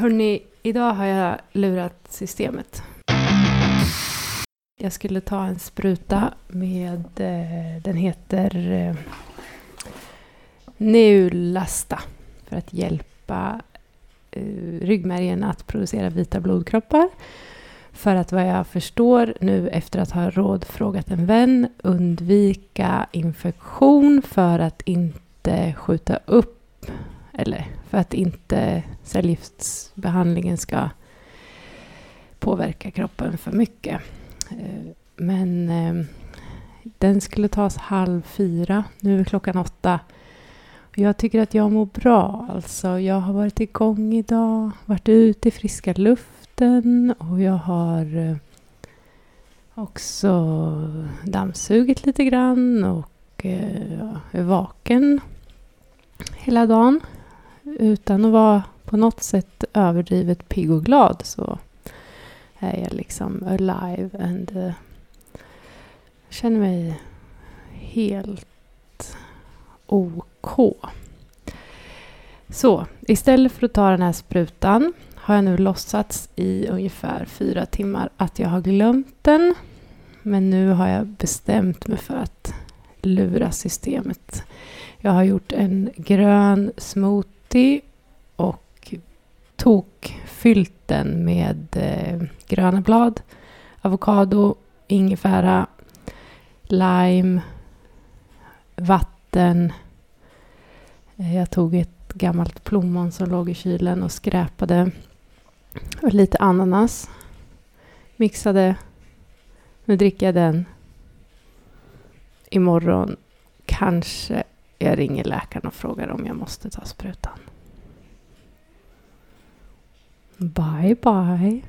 Hörni, idag har jag lurat systemet. Jag skulle ta en spruta med, eh, den heter eh, Neulasta för att hjälpa eh, ryggmärgen att producera vita blodkroppar. För att vad jag förstår nu efter att ha rådfrågat en vän undvika infektion för att inte skjuta upp eller för att inte cellgiftsbehandlingen ska påverka kroppen för mycket. Eh, men eh, den skulle tas halv fyra. Nu är klockan åtta. Jag tycker att jag mår bra. Alltså, jag har varit igång idag, varit ute i friska luften och jag har eh, också dammsugit lite grann och är vaken hela dagen. Utan att vara på något sätt överdrivet pigg och glad så är jag liksom alive and uh, känner mig helt OK. Så istället för att ta den här sprutan har jag nu låtsats i ungefär fyra timmar att jag har glömt den. Men nu har jag bestämt mig för att lura systemet. Jag har gjort en grön smoothie och tokfyllt den med eh, gröna blad, avokado, ingefära, lime, vatten. Eh, jag tog ett gammalt plommon som låg i kylen och skräpade. Och lite ananas. Mixade. Nu dricker jag den. Imorgon kanske jag ringer läkaren och frågar om jag måste ta sprutan. Bye bye.